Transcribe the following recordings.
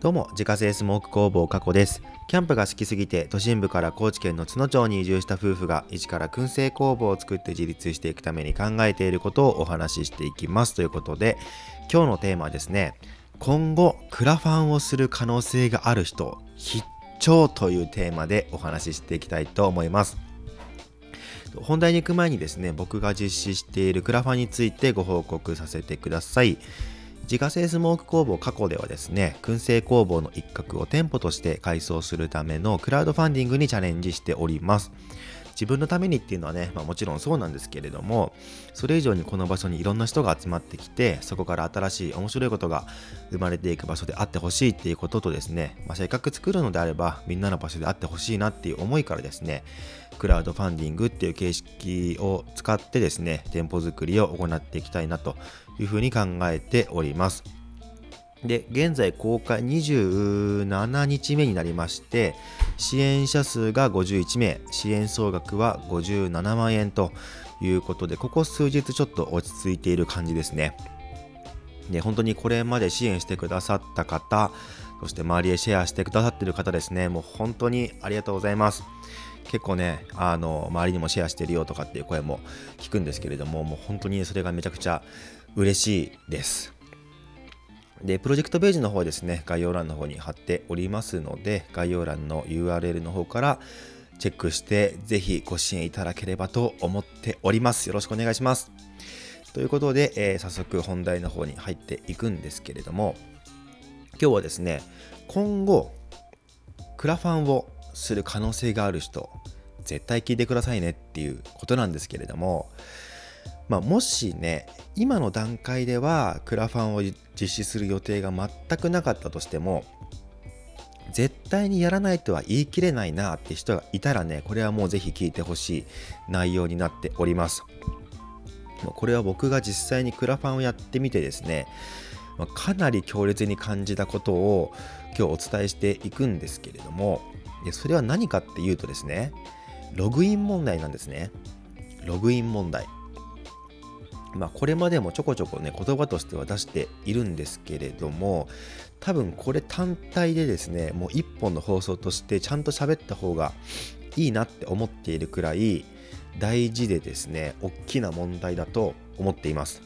どうも、自家製スモーク工房加古です。キャンプが好きすぎて、都心部から高知県の津野町に移住した夫婦が、一から燻製工房を作って自立していくために考えていることをお話ししていきます。ということで、今日のテーマはですね、今後、クラファンをする可能性がある人、必聴というテーマでお話ししていきたいと思います。本題に行く前にですね、僕が実施しているクラファンについてご報告させてください。自家製スモーク工房過去ではですね、燻製工房の一角を店舗として改装するためのクラウドファンディングにチャレンジしております。自分のためにっていうのはね、まあ、もちろんそうなんですけれども、それ以上にこの場所にいろんな人が集まってきて、そこから新しい面白いことが生まれていく場所であってほしいっていうこととですね、まあ、せっかく作るのであれば、みんなの場所であってほしいなっていう思いからですね、クラウドファンディングっていう形式を使ってですね、店舗作りを行っていきたいなというふうに考えております。で、現在公開27日目になりまして、支援者数が51名、支援総額は57万円ということで、ここ数日ちょっと落ち着いている感じですね。で、本当にこれまで支援してくださった方、そして周りへシェアしてくださってる方ですね、もう本当にありがとうございます。結構ね、あの、周りにもシェアしてるよとかっていう声も聞くんですけれども、もう本当にそれがめちゃくちゃ嬉しいです。で、プロジェクトページの方はですね、概要欄の方に貼っておりますので、概要欄の URL の方からチェックして、ぜひご支援いただければと思っております。よろしくお願いします。ということで、えー、早速本題の方に入っていくんですけれども、今日はですね、今後、クラファンをする可能性がある人、絶対聞いてくださいねっていうことなんですけれども、まあ、もしね今の段階ではクラファンを実施する予定が全くなかったとしても絶対にやらないとは言い切れないなって人がいたらねこれはもうぜひ聞いてほしい内容になっております。これは僕が実際にクラファンをやってみてですねかなり強烈に感じたことを今日お伝えしていくんですけれどもそれは何かっていうとですねログイン問題なんですね。ログイン問題。まあ、これまでもちょこちょこね言葉としては出しているんですけれども多分これ単体でですねもう一本の放送としてちゃんと喋った方がいいなって思っているくらい大事でですね大きな問題だと思っています。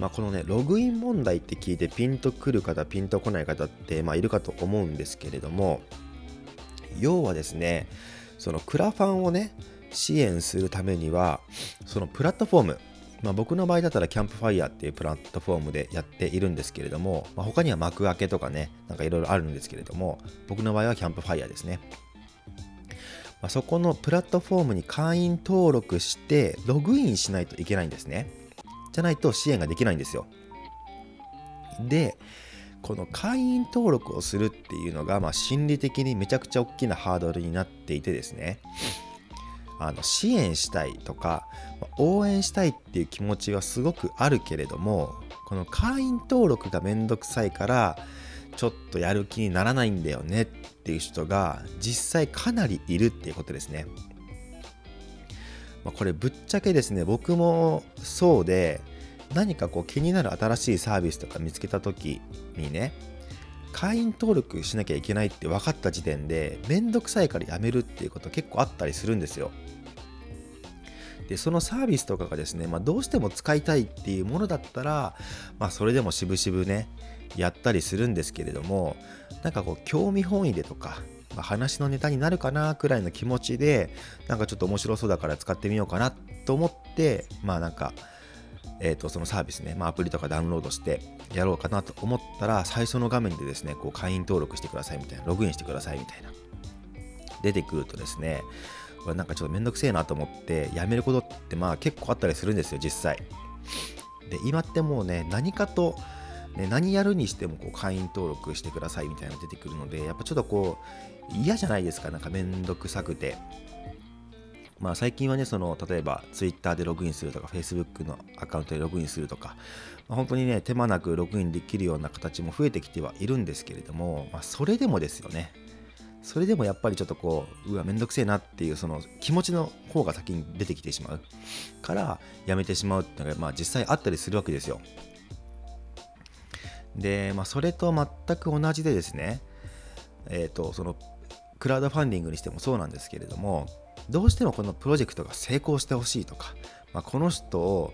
まあ、このねログイン問題って聞いてピンとくる方ピンとこない方って、まあ、いるかと思うんですけれども要はですねそのクラファンをね支援するためにはそのプラットフォームまあ、僕の場合だったらキャンプファイヤーっていうプラットフォームでやっているんですけれども、まあ、他には幕開けとかね、なんかいろいろあるんですけれども、僕の場合はキャンプファイヤーですね。まあ、そこのプラットフォームに会員登録してログインしないといけないんですね。じゃないと支援ができないんですよ。で、この会員登録をするっていうのが、まあ、心理的にめちゃくちゃ大きなハードルになっていてですね。あの支援したいとか応援したいっていう気持ちはすごくあるけれどもこの会員登録がめんどくさいからちょっとやる気にならないんだよねっていう人が実際かなりいるっていうことですね。まあ、これぶっちゃけですね僕もそうで何かこう気になる新しいサービスとか見つけた時にね会員登録しなきゃいけないって分かった時点でめんどくさいからやめるっていうこと結構あったりするんですよ。でそのサービスとかがですね、まあ、どうしても使いたいっていうものだったら、まあ、それでもしぶしぶねやったりするんですけれどもなんかこう興味本位でとか、まあ、話のネタになるかなくらいの気持ちでなんかちょっと面白そうだから使ってみようかなと思ってまあなんかえーと、そのサービスね、まあ、アプリとかダウンロードしてやろうかなと思ったら最初の画面でですねこう会員登録してくださいみたいなログインしてくださいみたいな出てくるとですねなんかちょっとめんどくせえなと思ってやめることってまあ結構あったりするんですよ実際。で今ってもうね何かとね、何やるにしてもこう会員登録してくださいみたいなの出てくるのでやっぱちょっとこう嫌じゃないですかなんかめんどくさくて。まあ最近はねその例えば Twitter でログインするとか Facebook のアカウントでログインするとか、まあ、本当にね手間なくログインできるような形も増えてきてはいるんですけれども、まあ、それでもですよね。それでもやっぱりちょっとこう、うわ、めんどくせえなっていうその気持ちの方が先に出てきてしまうからやめてしまうっていうのが、まあ実際あったりするわけですよ。で、まあ、それと全く同じでですね、えっ、ー、と、その、クラウドファンディングにしてもそうなんですけれども、どうしてもこのプロジェクトが成功してほしいとか、まあ、この人を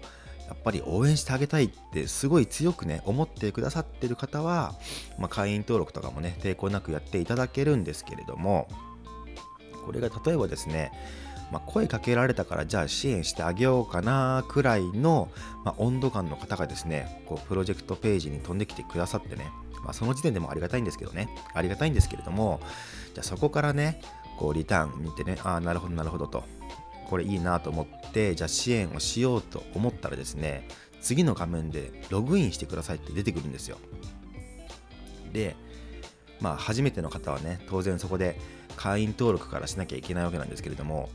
やっぱり応援してあげたいってすごい強くね思ってくださってる方は、まあ、会員登録とかもね抵抗なくやっていただけるんですけれどもこれが例えばですね、まあ、声かけられたからじゃあ支援してあげようかなくらいの、まあ、温度感の方がですねこうプロジェクトページに飛んできてくださってね、ま、その時点でもありがたいんですけどねありがたいんですけれどもじゃあそこからねこうリターン見てねああなるほどなるほどと。これいいなと思ってじゃあ支援をしようと思ったらですね次の画面でログインしてくださいって出てくるんですよ。でまあ初めての方はね当然そこで会員登録からしなきゃいけないわけなんですけれども、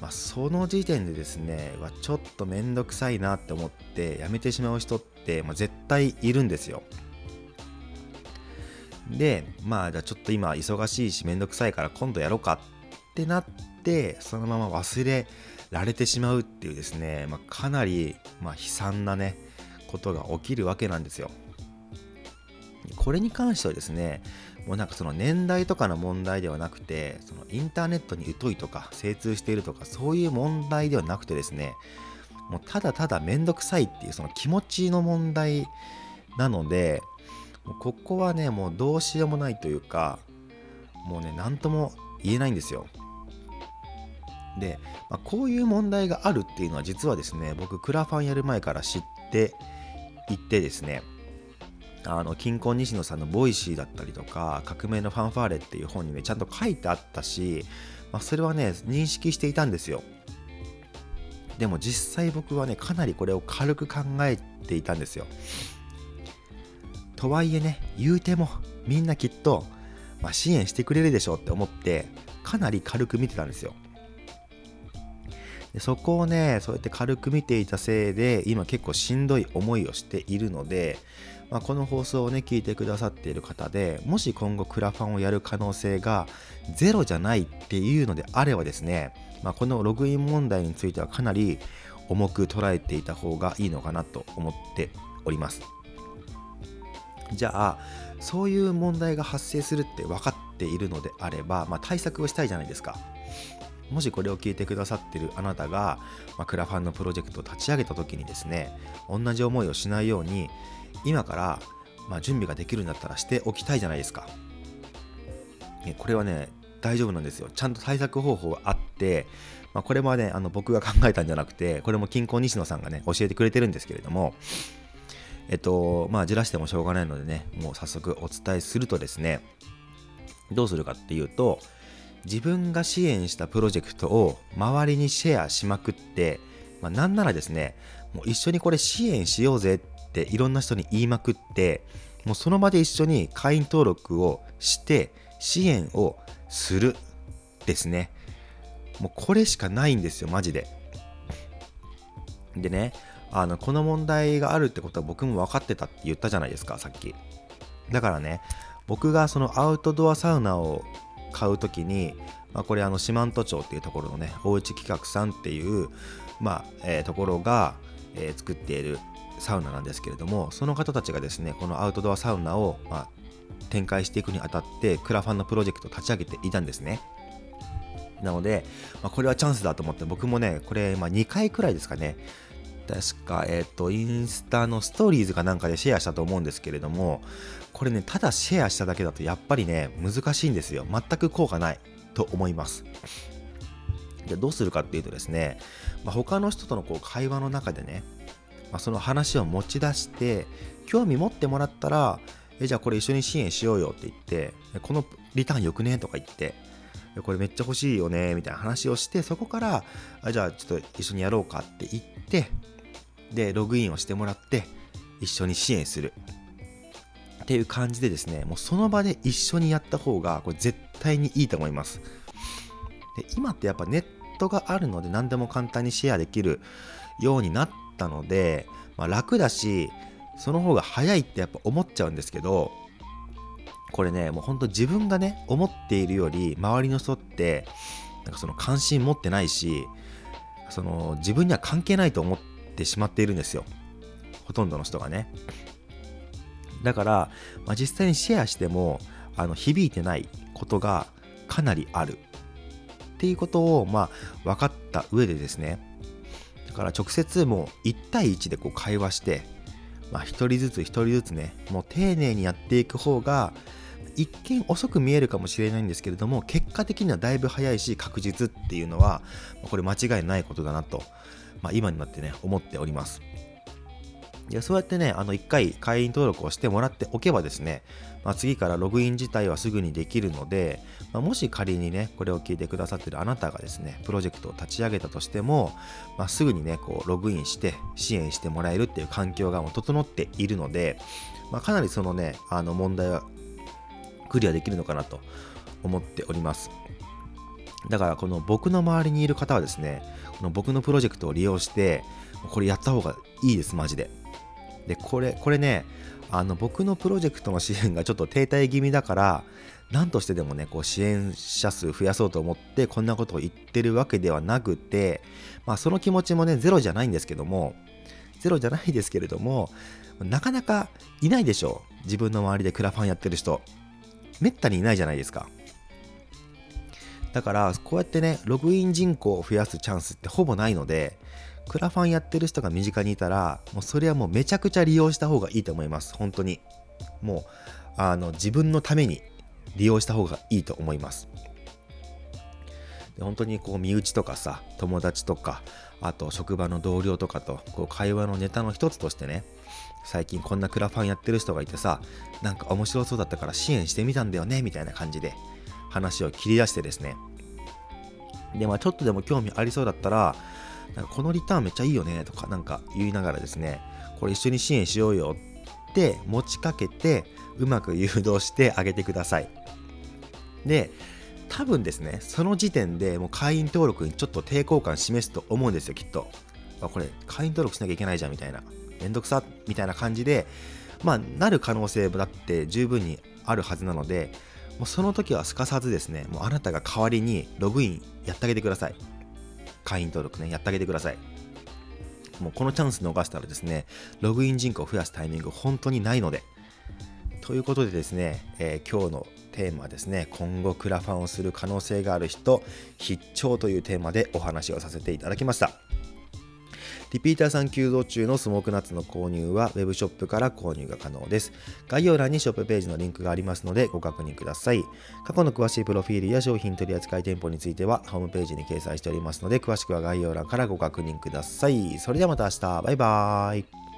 まあ、その時点でですねはちょっとめんどくさいなって思ってやめてしまう人って、まあ、絶対いるんですよ。でまあじゃあちょっと今忙しいしめんどくさいから今度やろうかってなってそのまま忘れられてしまうっていうですね、まあ、かなり、まあ、悲惨なねことが起きるわけなんですよ。これに関してはですねもうなんかその年代とかの問題ではなくてそのインターネットに疎いとか精通しているとかそういう問題ではなくてですねもうただただめんどくさいっていうその気持ちの問題なのでもうここはねもうどうしようもないというかもうね何とも言えないんですよで、まあ、こういう問題があるっていうのは実はですね僕クラファンやる前から知っていってですねあのキンコン西野さんの「ボイシー」だったりとか「革命のファンファーレ」っていう本にねちゃんと書いてあったし、まあ、それはね認識していたんですよ。でも実際僕はねかなりこれを軽く考えていたんですよ。とはいえね言うてもみんなきっと、まあ、支援してくれるでしょうって思ってかなり軽く見てたんですよ。でそこをねそうやって軽く見ていたせいで今結構しんどい思いをしているので、まあ、この放送をね聞いてくださっている方でもし今後クラファンをやる可能性がゼロじゃないっていうのであればですね、まあ、このログイン問題についてはかなり重く捉えていた方がいいのかなと思っております。じゃあそういう問題が発生するって分かっているのであれば、まあ、対策をしたいじゃないですか。もしこれを聞いてくださってるあなたが、まあ、クラファンのプロジェクトを立ち上げた時にですね同じ思いをしないように今から、まあ、準備ができるんだったらしておきたいじゃないですか。ね、これはね大丈夫なんですよ。ちゃんと対策方法があって、まあ、これもねあの僕が考えたんじゃなくてこれも金婚西野さんがね教えてくれてるんですけれどもえっとまあじらしてもしょうがないのでねもう早速お伝えするとですねどうするかっていうと自分が支援したプロジェクトを周りにシェアしまくって、まあ、なんならですね、もう一緒にこれ支援しようぜっていろんな人に言いまくって、もうその場で一緒に会員登録をして支援をするですね。もうこれしかないんですよ、マジで。でね、あの、この問題があるってことは僕も分かってたって言ったじゃないですか、さっき。だからね、僕がそのアウトドアサウナを買う時に、まあ、これあの四万十町っていうところのねおうち企画さんっていう、まあえー、ところが、えー、作っているサウナなんですけれどもその方たちがですねこのアウトドアサウナを、まあ、展開していくにあたってクラファンのプロジェクトを立ち上げていたんですね。なので、まあ、これはチャンスだと思って僕もねこれ、まあ、2回くらいですかね確か、えっ、ー、と、インスタのストーリーズかなんかでシェアしたと思うんですけれども、これね、ただシェアしただけだとやっぱりね、難しいんですよ。全く効果ないと思います。じゃどうするかっていうとですね、まあ、他の人とのこう会話の中でね、まあ、その話を持ち出して、興味持ってもらったら、えじゃあこれ一緒に支援しようよって言って、このリターンよくねとか言って、これめっちゃ欲しいよねみたいな話をして、そこから、あじゃあちょっと一緒にやろうかって言って、で、ログインをしてもらって、一緒に支援する。っていう感じでですね、もうその場で一緒にやった方が、これ絶対にいいと思います。で今ってやっぱネットがあるので何でも簡単にシェアできるようになったので、まあ、楽だし、その方が早いってやっぱ思っちゃうんですけど、これね、もうほんと自分がね、思っているより周りの人って、なんかその関心持ってないし、その自分には関係ないと思っててしまっているんですよ。ほとんどの人がね。だから、まあ、実際にシェアしてもあの響いてないことがかなりあるっていうことをまあ分かった上でですねだから直接もう1対1でこう会話してまあ、1人ずつ1人ずつねもう丁寧にやっていく方が一見遅く見えるかもしれないんですけれども結果的にはだいぶ早いし確実っていうのはこれ間違いないことだなと、まあ、今になってね思っております。でそうやってねあの1回会員登録をしてもらっておけばですね、まあ、次からログイン自体はすぐにできるので、まあ、もし仮にねこれを聞いてくださってるあなたがですねプロジェクトを立ち上げたとしても、まあ、すぐにねこうログインして支援してもらえるっていう環境がもう整っているので、ま、かなりそのねあの問題はクリアできるのかなと思っております。だからこの僕の周りにいる方はですねこの僕のプロジェクトを利用してこれやった方がいいですマジで。でこれこれねあの僕のプロジェクトの支援がちょっと停滞気味だから何としてでもねこう支援者数増やそうと思ってこんなことを言ってるわけではなくてまあその気持ちもねゼロじゃないんですけどもゼロじゃないですけれどもなかなかいないでしょう。自分の周りでクラファンやってる人。めったにいないじゃないですか。だからこうやってねログイン人口を増やすチャンスってほぼないのでクラファンやってる人が身近にいたらもうそれはもうめちゃくちゃ利用した方がいいと思います。本当に。もうあの自分のために利用した方がいいと思います。で本当にこう身内とかさ友達とかあと職場の同僚とかとこう会話のネタの一つとしてね最近こんなクラファンやってる人がいてさなんか面白そうだったから支援してみたんだよねみたいな感じで話を切り出してですね。でまあちょっとでも興味ありそうだったらなんかこのリターンめっちゃいいよねとかなんか言いながらですねこれ一緒に支援しようよって持ちかけてうまく誘導してあげてください。で多分ですねその時点でもう会員登録にちょっと抵抗感示すと思うんですよきっと。あこれ会員登録しなきゃいけないじゃんみたいな。めんどくさみたいな感じでまあなる可能性だって十分にあるはずなのでもうその時はすかさずですねもうあなたが代わりにログインやってあげてください。会員登録ねやってあげてください。もうこのチャンス逃したらですねログイン人口を増やすタイミング本当にないので。ということでですね、えー、今日のテーマですね今後クラファンをする可能性がある人必聴というテーマでお話をさせていただきましたリピーターさん急増中のスモークナッツの購入は Web ショップから購入が可能です。概要欄にショップページのリンクがありますのでご確認ください。過去の詳しいプロフィールや商品取扱店舗についてはホームページに掲載しておりますので詳しくは概要欄からご確認ください。それではまた明日。バイバーイ。